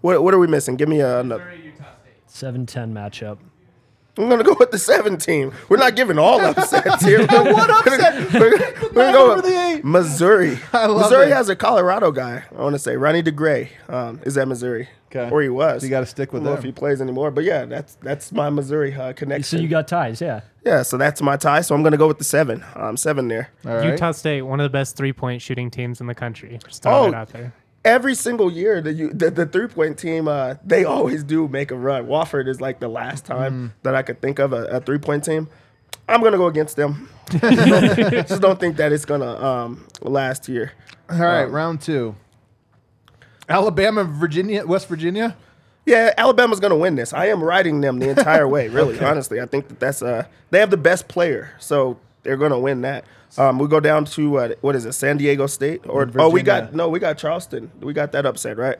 what what are we missing? Give me a, another.
Missouri, Utah State.
7-10 matchup.
I'm gonna go with the seven team. We're not giving all upsets here. what
upset?
We're, gonna- we're gonna go
over the eight.
with Missouri. Missouri
it.
has a Colorado guy. I want to say Ronnie DeGray um, is at Missouri,
Okay.
or he was.
So you gotta stick with
I don't know if he plays anymore, but yeah, that's that's my Missouri uh, connection.
So you got ties, yeah.
yeah, so that's my tie. So I'm gonna go with the seven. Um, seven there.
All right.
Utah State, one of the best three-point shooting teams in the country. Just throwing
Oh.
it out there.
Every single year, that you, the, the three point team, uh, they always do make a run. Wofford is like the last time
Mm.
that I could think of a, a three point team. I'm gonna go against them. Just don't think that it's gonna um, last here.
All right, round two. Alabama, Virginia, West Virginia.
Yeah, Alabama's gonna win this. I am riding them the entire way. Really, honestly, I think that that's uh they have the best player, so they're gonna win that. Um, we go down to uh, what is it, San Diego State, or oh we got no, we got Charleston. We got that upset, right?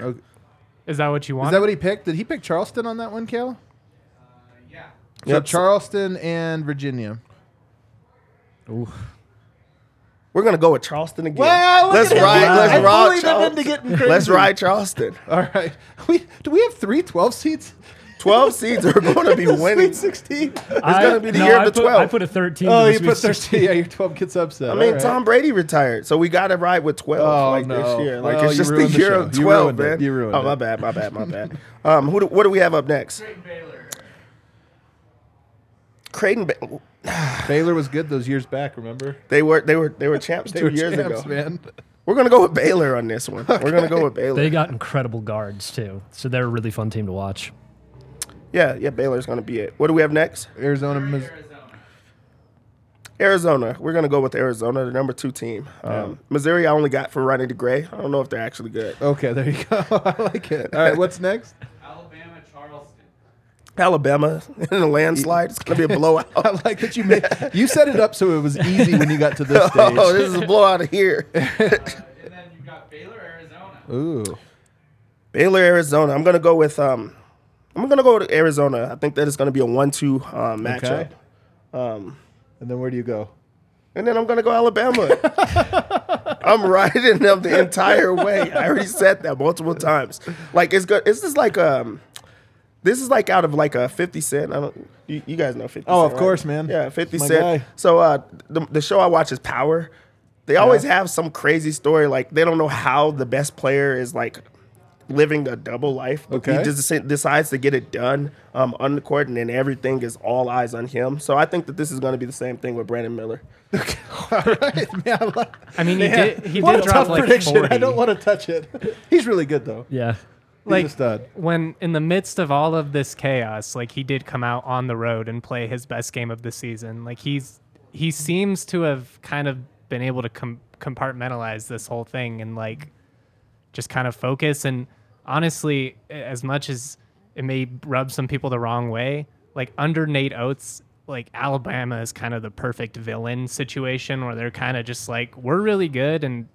Is that what you want?
Is that what he picked? Did he pick Charleston on that one, Kale?
Yeah.
So
Yep.
Charleston and Virginia. Ooh.
We're gonna go with Charleston again.
Well, look
let's
at him.
ride. Let's ride.
bullied him into getting crazy.
Let's ride Charleston.
All right. We do we have three 12 seats?
Twelve seeds are going to be winning.
Sweet 16.
It's gonna be the year
I
of the
put, I put a 13.
Oh,
to
you
the
put
Sweet
13. Yeah, your 12 gets upset.
I mean,
All right.
Tom Brady retired, so we got to ride with twelve
Oh,
like
no.
this year. Like
Well,
it's
you
just the
ruined the
year
show.
of
You
twelve,
ruined it.
man.
You ruined
oh, my bad, my bad, my bad. Um, who do, what do we have up next?
Creighton Baylor.
Creighton. Ba-
Baylor was good those years back, remember?
They were they were they were champs two
were
years
champs,
ago.
man.
We're gonna go with Baylor on this one. We're gonna go with Baylor.
They got incredible guards too, so they're a really fun team to watch.
Yeah, yeah. Baylor's gonna be it. What do we have next?
Arizona, Mis-
Arizona.
Arizona. We're gonna go with Arizona, the number two team. Um, Missouri, I only got for Ronnie DeGray. I don't know if they're actually good.
Okay, there you go. I like it. All right, what's next?
Alabama, Charleston.
Alabama in a landslide. It's gonna be a blowout.
I like that you made you set it up so it was easy when you got to this stage.
oh, this is a blowout of here.
Uh, and then you got Baylor, Arizona.
Ooh.
Baylor, Arizona. I'm gonna go with um, I'm gonna go to Arizona. I think that it's gonna be a one-two um, matchup.
Okay. And then where do you go?
And then I'm gonna go Alabama. I'm riding them the entire way. I already said that multiple times. Like it's good. This is like um, this is like out of like a 50 Cent. I don't. You, you guys know 50.
Oh,
Cent,
of
right?
course, man.
Yeah, 50
My
Cent. So uh, the the show I watch is Power. They always have some crazy story. Like they don't know how the best player is like living a double life. But
Okay.
He just decides to get it done um, on the court, and then everything is all eyes on him. So I think that this is going to be the same thing with Brandon Miller.
All right, man. I like-
I mean, he
Man,
did. He
what
did
a
drop
tough
like
prediction.
40.
I don't want to touch it. He's really good though.
Yeah.
He's
like
a stud.
when in the midst of all of this chaos, like he did come out on the road and play his best game of the season. Like he's he seems to have kind of been able to com- compartmentalize this whole thing and like just kind of focus. And honestly, as much as it may rub some people the wrong way, like under Nate Oats, like Alabama is kind of the perfect villain situation where they're kind of just like we're really good and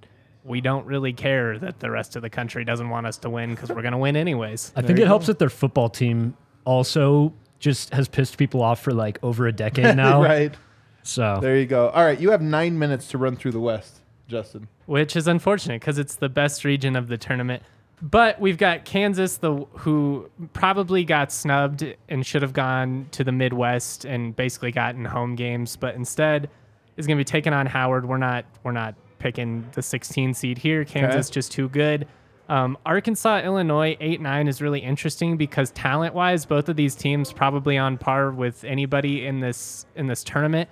we don't really care that the rest of the country doesn't want us to win because we're going to win anyways.
I think it helps that their football team also just has pissed people off for like over a decade now.
right.
So
There you go. All right, you have nine minutes to run through the West, Justin.
which is unfortunate because it's the best region of the tournament. But we've got Kansas, the who probably got snubbed and should have gone to the Midwest and basically gotten home games, but instead is going to be taking on Howard. We're not we're not picking the 16 seed here. Kansas just too good. Um, Arkansas, Illinois, eight nine is really interesting because talent wise, both of these teams probably on par with anybody in this in this tournament.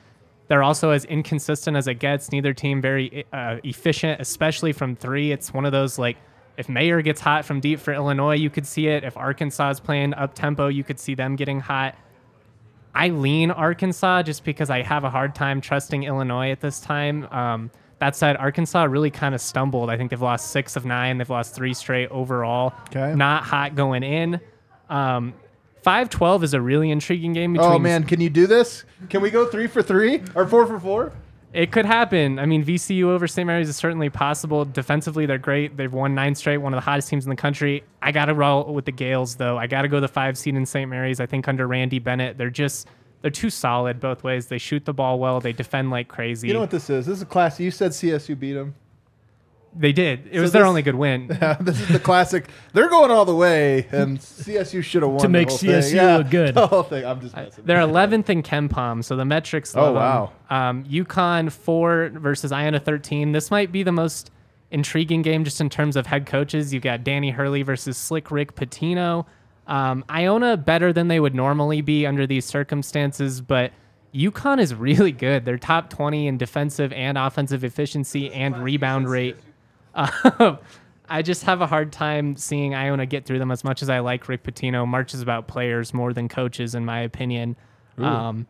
They're also as inconsistent as it gets. Neither team very uh, efficient, especially from three. It's one of those like if Mayer gets hot from deep for Illinois, you could see it. If Arkansas is playing up tempo, you could see them getting hot. I lean Arkansas just because I have a hard time trusting Illinois at this time. Um, that said, Arkansas really kind of stumbled. I think they've lost six of nine. They've lost three straight overall.
Okay.
Not hot going in. Um, 5-12 is a really intriguing game between
Oh man, can you do this? Can we go three for three or four for four?
It could happen. I mean, VCU over St. Mary's is certainly possible. Defensively, they're great. They've won nine straight, one of the hottest teams in the country. I got to roll with the Gaels, though. I got to go the five seed in St. Mary's. I think under Randy Bennett, they're just they're too solid both ways. They shoot the ball well. They defend like crazy.
You know what this is? This is a class. You said CSU beat them.
They did. It
So
was their
this-
only good win.
this is the classic. They're going all the way, and CSU should have won
To
the
make
whole
CSU
thing. Yeah,
look good.
The whole thing. I'm just messing.
They're 11th in KenPom, so the metrics.
Oh,
love 'em. Um, UConn four versus Iona 13. This might be the most intriguing game just in terms of head coaches. You've got Danny Hurley versus Slick Rick Pitino. Um, Iona better than they would normally be under these circumstances, but UConn is really good. They're top 20 in defensive and offensive efficiency and rebound rate. Um, I just have a hard time seeing Iona get through them as much as I like Rick Pitino. March is about players more than coaches, in my opinion. Um,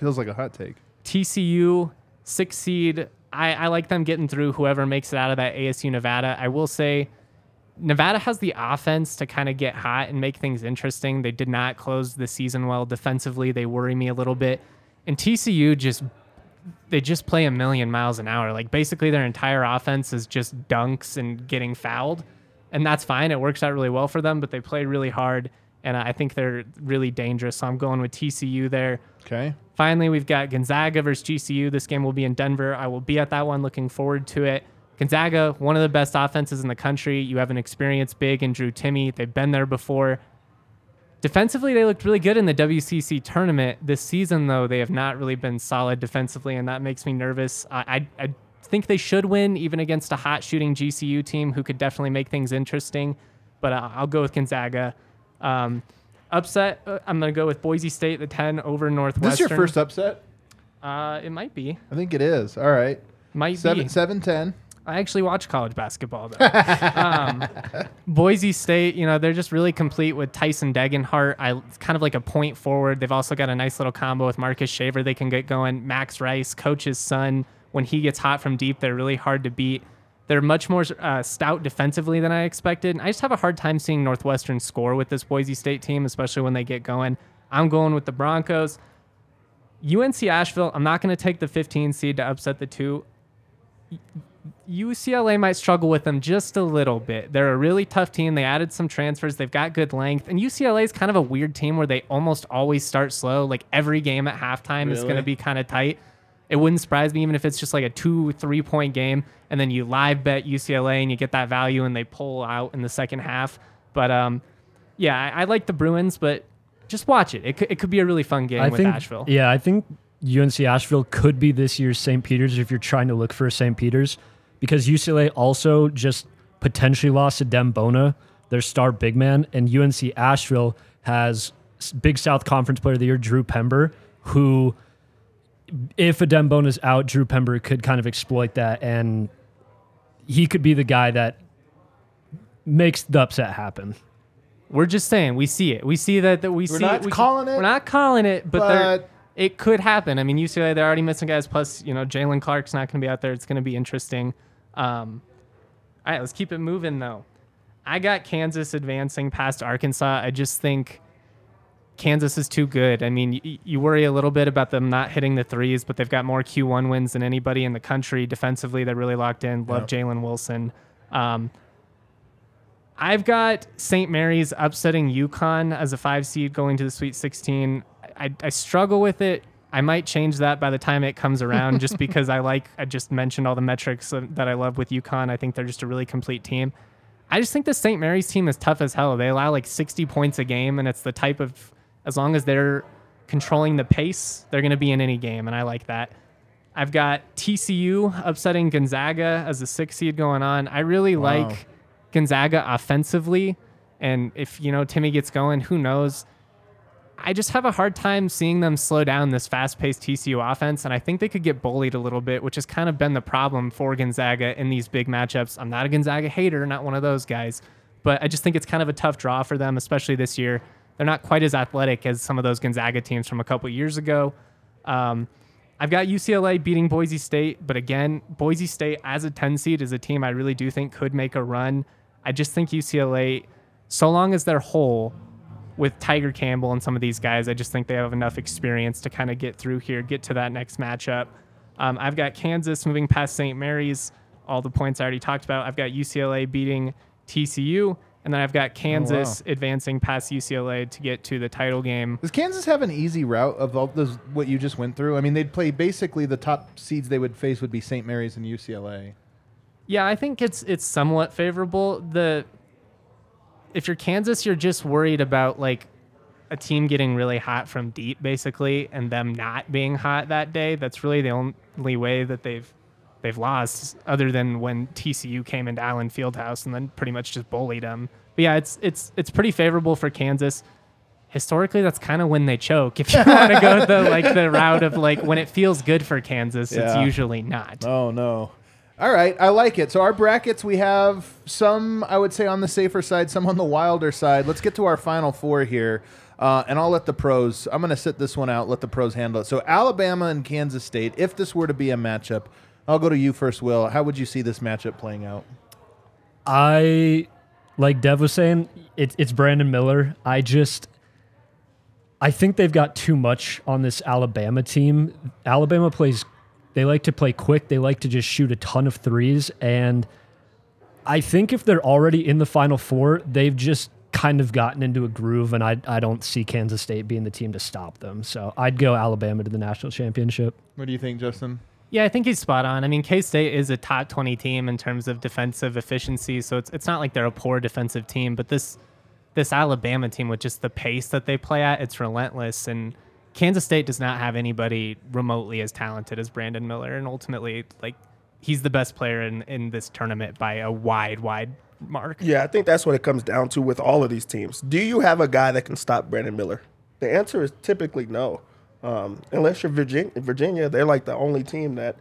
Feels like a hot take.
TCU, six seed. I, I like them getting through whoever makes it out of that ASU Nevada. I will say Nevada has the offense to kind of get hot and make things interesting. They did not close the season well defensively. They worry me a little bit. And TCU just they just play a million miles an hour. Like basically their entire offense is just dunks and getting fouled. And that's fine. It works out really well for them, but they play really hard and I think they're really dangerous. So I'm going with TCU there.
Okay.
Finally, we've got Gonzaga versus GCU. This game will be in Denver. I will be at that one. Looking forward to it. Gonzaga, one of the best offenses in the country. You have an experienced big in Drew Timme. They've been there before. Defensively, they looked really good in the WCC tournament. This season, though, they have not really been solid defensively, and that makes me nervous. I, I, I think they should win, even against a hot shooting GCU team who could definitely make things interesting. But I'll, I'll go with Gonzaga. Um, upset, uh, I'm going to go with Boise State, the 10 over Northwestern.
This is your first upset?
Uh, it might be.
I think it is. All right.
Might
Seven,
be.
seven, ten.
I actually watch college basketball though. um, Boise State, you know, they're just really complete with Tyson Degenhart. I kind of like a point forward. They've also got a nice little combo with Marcus Shaver. They can get going. Max Rice, coach's son. When he gets hot from deep, they're really hard to beat. They're much more uh, stout defensively than I expected. And I just have a hard time seeing Northwestern score with this Boise State team, especially when they get going. I'm going with the Broncos. UNC Asheville, I'm not going to take the 15 seed to upset the two. UCLA might struggle with them just a little bit. They're a really tough team. They added some transfers. They've got good length. And UCLA is kind of a weird team where they almost always start slow. Like every game at halftime is going to be kind of tight. It wouldn't surprise me even if it's just like a two, three point game and then you live bet UCLA and you get that value and they pull out in the second half. But um, yeah, I, I like the Bruins, but just watch it. It could, it could be a really fun game
I
with
think,
Asheville.
Yeah, I think UNC Asheville could be this year's St. Peter's if you're trying to look for a St. Peter's, because UCLA also just potentially lost Adem Bona, their star big man, and UNC Asheville has Big South Conference Player of the Year Drew Pember, who, if a is out, Drew Pember could kind of exploit that, and he could be the guy that makes the upset happen.
We're just saying we see it. We see that, that we
We're
see
not
it. We-
calling it,
We're not calling it, but,
but-
it could happen. I mean, UCLA they're already missing guys. Plus, you know, Jaylen Clark's not going to be out there. It's going to be interesting. Um, all right, let's keep it moving though. I got Kansas advancing past Arkansas. I just think Kansas is too good. I mean, y- you worry a little bit about them not hitting the threes, but they've got more Q1 wins than anybody in the country. Defensively, they're really locked in. Love Jalen Wilson. Um, I've got St. Mary's upsetting UConn as a five seed going to the Sweet 16. I, I struggle with it. I might change that by the time it comes around just because I like, I just mentioned all the metrics that I love with UConn. I think they're just a really complete team. I just think the St. Mary's team is tough as hell. They allow like 60 points a game, and it's the type of, as long as they're controlling the pace, they're going to be in any game, and I like that. I've got TCU upsetting Gonzaga as a six seed going on. I really like Gonzaga offensively, and if you know Timme gets going, who knows? I just have a hard time seeing them slow down this fast-paced TCU offense, and I think they could get bullied a little bit, which has kind of been the problem for Gonzaga in these big matchups. I'm not a Gonzaga hater, not one of those guys, but I just think it's kind of a tough draw for them, especially this year. They're not quite as athletic as some of those Gonzaga teams from a couple years ago. Um, I've got UCLA beating Boise State, but again, Boise State as a 10 seed is a team I really do think could make a run. I just think UCLA, so long as they're whole with Tiger Campbell and some of these guys, I just think they have enough experience to kind of get through here, get to that next matchup. Um, I've got Kansas moving past St. Mary's, all the points I already talked about. I've got UCLA beating TCU, and then I've got Kansas advancing past UCLA to get to the title game.
Does Kansas have an easy route of all those what you just went through? I mean, they'd play basically the top seeds they would face would be St. Mary's and UCLA.
Yeah, I think it's it's somewhat favorable. The if you're Kansas, you're just worried about like a team getting really hot from deep, basically, and them not being hot that day. That's really the only way that they've they've lost, other than when TCU came into Allen Fieldhouse and then pretty much just bullied them. But yeah, it's it's it's pretty favorable for Kansas. Historically, that's kind of when they choke. If you want to go the like the route of like when it feels good for Kansas, it's usually not.
Oh no. All right, I like it. So our brackets, we have some, I would say, on the safer side, some on the wilder side. Let's get to our final four here. Uh, and I'll let the pros. I'm going to sit this one out. Let the pros handle it. So Alabama and Kansas State. If this were to be a matchup, I'll go to you first, Will. How would you see this matchup playing out?
I like Dev was saying, it, it's Brandon Miller. I just I think they've got too much on this Alabama team. Alabama plays they like to play quick. They like to just shoot a ton of threes and I think if they're already in the final 4, they've just kind of gotten into a groove and I I don't see Kansas State being the team to stop them. So I'd go Alabama to the national championship.
What do you think, Justin?
Yeah, I think he's spot on. I mean, K State is a top 20 team in terms of defensive efficiency, so it's it's not like they're a poor defensive team, but this this Alabama team with just the pace that they play at, it's relentless and Kansas State does not have anybody remotely as talented as Brandon Miller and ultimately like he's the best player in in this tournament by a wide wide mark.
Yeah, I think that's what it comes down to with all of these teams. Do you have a guy that can stop Brandon Miller? The answer is typically no. Um, unless you're Virginia, Virginia, they're like the only team that,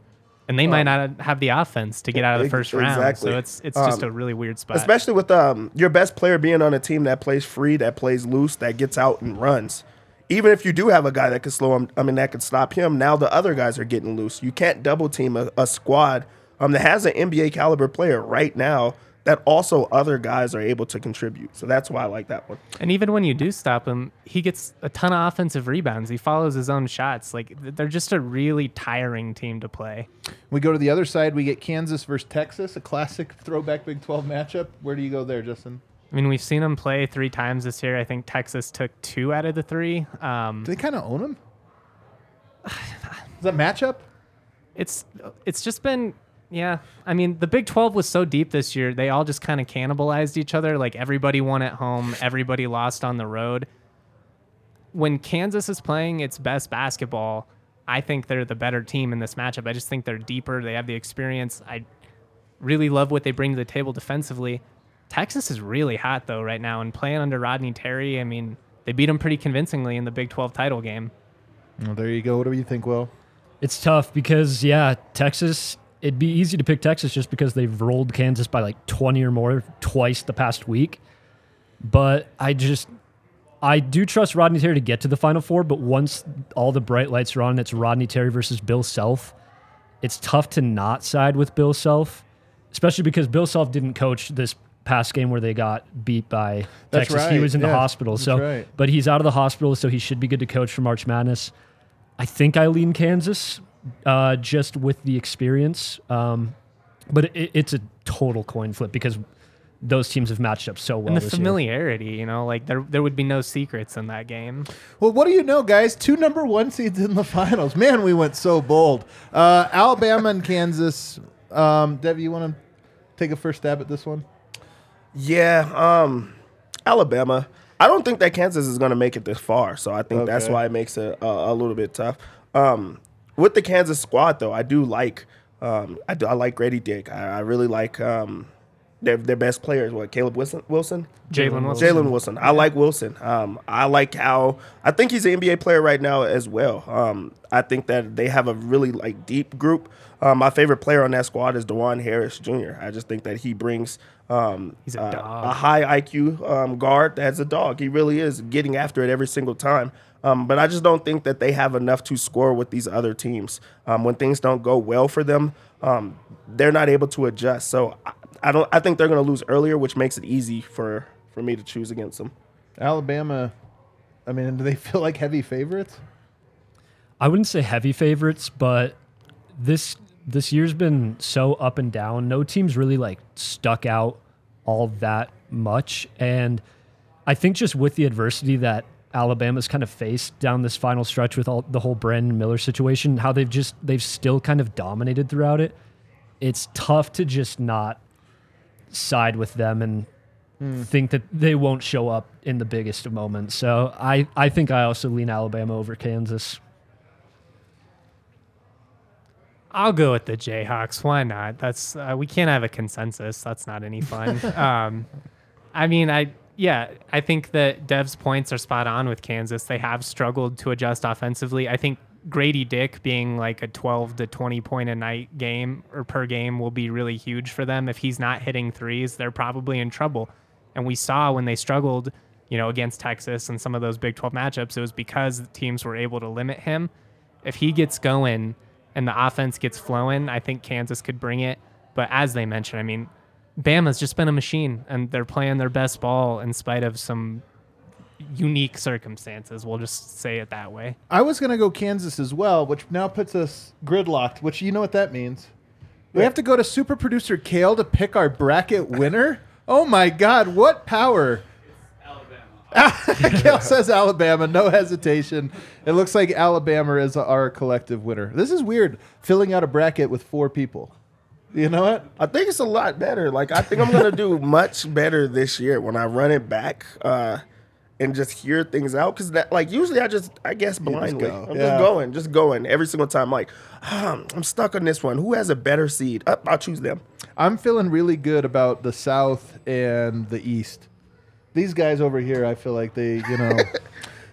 And they might not have the offense to get out of the first round, so it's it's just
Um,
a really weird spot.
especially with um, your best player being on a team that plays free, that plays loose, that gets out and runs. Even if you do have a guy that can slow him, I mean that could stop him. Now the other guys are getting loose. You can't double team a, a squad um, that has an NBA caliber player right now that also other guys are able to contribute. So that's why I like that one.
And even when you do stop him, he gets a ton of offensive rebounds. He follows his own shots. Like they're just a really tiring team to play.
We go to the other side. We get Kansas versus Texas, a classic throwback Big 12 matchup. Where do you go there, Justin?
I mean, we've seen them play three times this year. I think Texas took two out of the three. Um,
Do they kind of own them? Is that matchup?
it's it's just been yeah. I mean, the Big 12 was so deep this year. They all just kind of cannibalized each other. Like everybody won at home, everybody lost on the road. When Kansas is playing its best basketball, I think they're the better team in this matchup. I just think they're deeper. They have the experience. I really love what they bring to the table defensively. Texas is really hot though right now and playing under Rodney Terry. I mean, they beat him pretty convincingly in the Big 12 title game.
Well, there you go. What do you think, Will?
It's tough because yeah, Texas. It'd be easy to pick Texas just because they've rolled Kansas by like twenty or more twice the past week. But I just, I do trust Rodney Terry to get to the Final Four. But once all the bright lights are on, it's Rodney Terry versus Bill Self. It's tough to not side with Bill Self, especially because Bill Self didn't coach this past game where they got beat by
That's
Texas. He was in the hospital,
that's
so
right.
but he's out of the hospital, so he should be good to coach for March Madness. I think I lean Kansas uh, just with the experience. Um, but it, it's a total coin flip because those teams have matched up so well.
And the
this year.
familiarity, you know, like there there would be no secrets in that game.
Well, what do you know, guys? Two number one seeds in the finals. Man, we went so bold. Uh, Alabama and Kansas. Um, Dev, you want to take a first stab at this one?
Yeah, um, Alabama. I don't think that Kansas is going to make it this far, so I think that's why it makes it a, a little bit tough. Um, with the Kansas squad, though, I do like um, I do I like Grady Dick. I, I really like um, their their best players. What Caleb Wilson? Wilson?
Jalen Wilson.
Jalen Wilson. I like Wilson. Um, I like how I think he's an NBA player right now as well. Um, I think that they have a really like deep group. Um, my favorite player on that squad is Dajuan Harris Jr. I just think that he brings um,
He's a
uh, a high IQ um, guard that's a dog. He really is getting after it every single time. Um, but I just don't think that they have enough to score with these other teams. Um, when things don't go well for them, um, they're not able to adjust. So I, I don't. I think they're going to lose earlier, which makes it easy for for me to choose against them.
Alabama. I mean, do they feel like heavy favorites?
I wouldn't say heavy favorites, but this this year's been so up and down. No team's really like stuck out all that much, and I think just with the adversity that Alabama's kind of faced down this final stretch with all the whole Brandon Miller situation, how they've just they've still kind of dominated throughout it. It's tough to just not side with them and hmm. think that they won't show up in the biggest of moments. So I, I think I also lean Alabama over Kansas.
I'll go with the Jayhawks. Why not? That's uh, we can't have a consensus. That's not any fun. um, I mean, I yeah, I think that Dev's points are spot on with Kansas. They have struggled to adjust offensively. I think Grady Dick being like a 12 to 20 point a night game or per game will be really huge for them. If he's not hitting threes, they're probably in trouble. And we saw when they struggled you know, against Texas and some of those Big 12 matchups, it was because teams were able to limit him. If he gets going and the offense gets flowing, I think Kansas could bring it. But as they mentioned, I mean, Bama's just been a machine and they're playing their best ball in spite of some unique circumstances. We'll just say it that way.
I was going to go Kansas as well, which now puts us gridlocked, which you know what that means. We have to go to super producer Kale to pick our bracket winner. Oh my God, what power! Kale says Alabama, no hesitation. It looks like Alabama is our collective winner. This is weird, filling out a bracket with four people. You know what?
I think it's a lot better. Like I think I'm gonna do much better this year when I run it back uh, and just hear things out. Because that, like, usually I just I guess blindly.
go.
I'm
Yeah.
just going, just going every single time. Like, ah, I'm stuck on this one. Who has a better seed? Uh, I'll choose them.
I'm feeling really good about the South and the East. These guys over here, I feel like they, you know,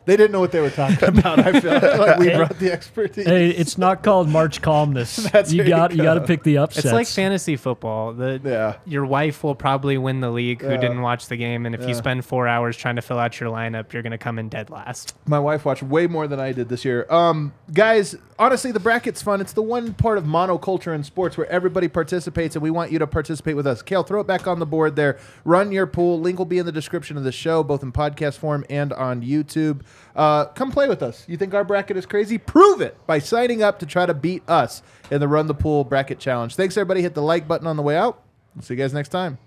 they didn't know what they were talking about. I feel like we brought the expertise.
Hey, it's not called March calmness.
That's-
you
there you
got you got to pick the upsets.
It's like fantasy football. The
Yeah.
your wife will probably win the league who
Yeah.
didn't watch the game, and if
Yeah.
you spend four hours trying to fill out your lineup, you're gonna come in dead last.
My wife watched way more than I did this year. Um, guys, honestly, the bracket's fun. It's the one part of monoculture in sports where everybody participates, and we want you to participate with us. Kale, throw it back on the board there. Run your pool. Link will be in the description of the show, both in podcast form and on YouTube. Uh, come play with us. You think our bracket is crazy? Prove it by signing up to try to beat us in the Run the Pool Bracket Challenge. Thanks, everybody. Hit the like button on the way out. See you guys next time.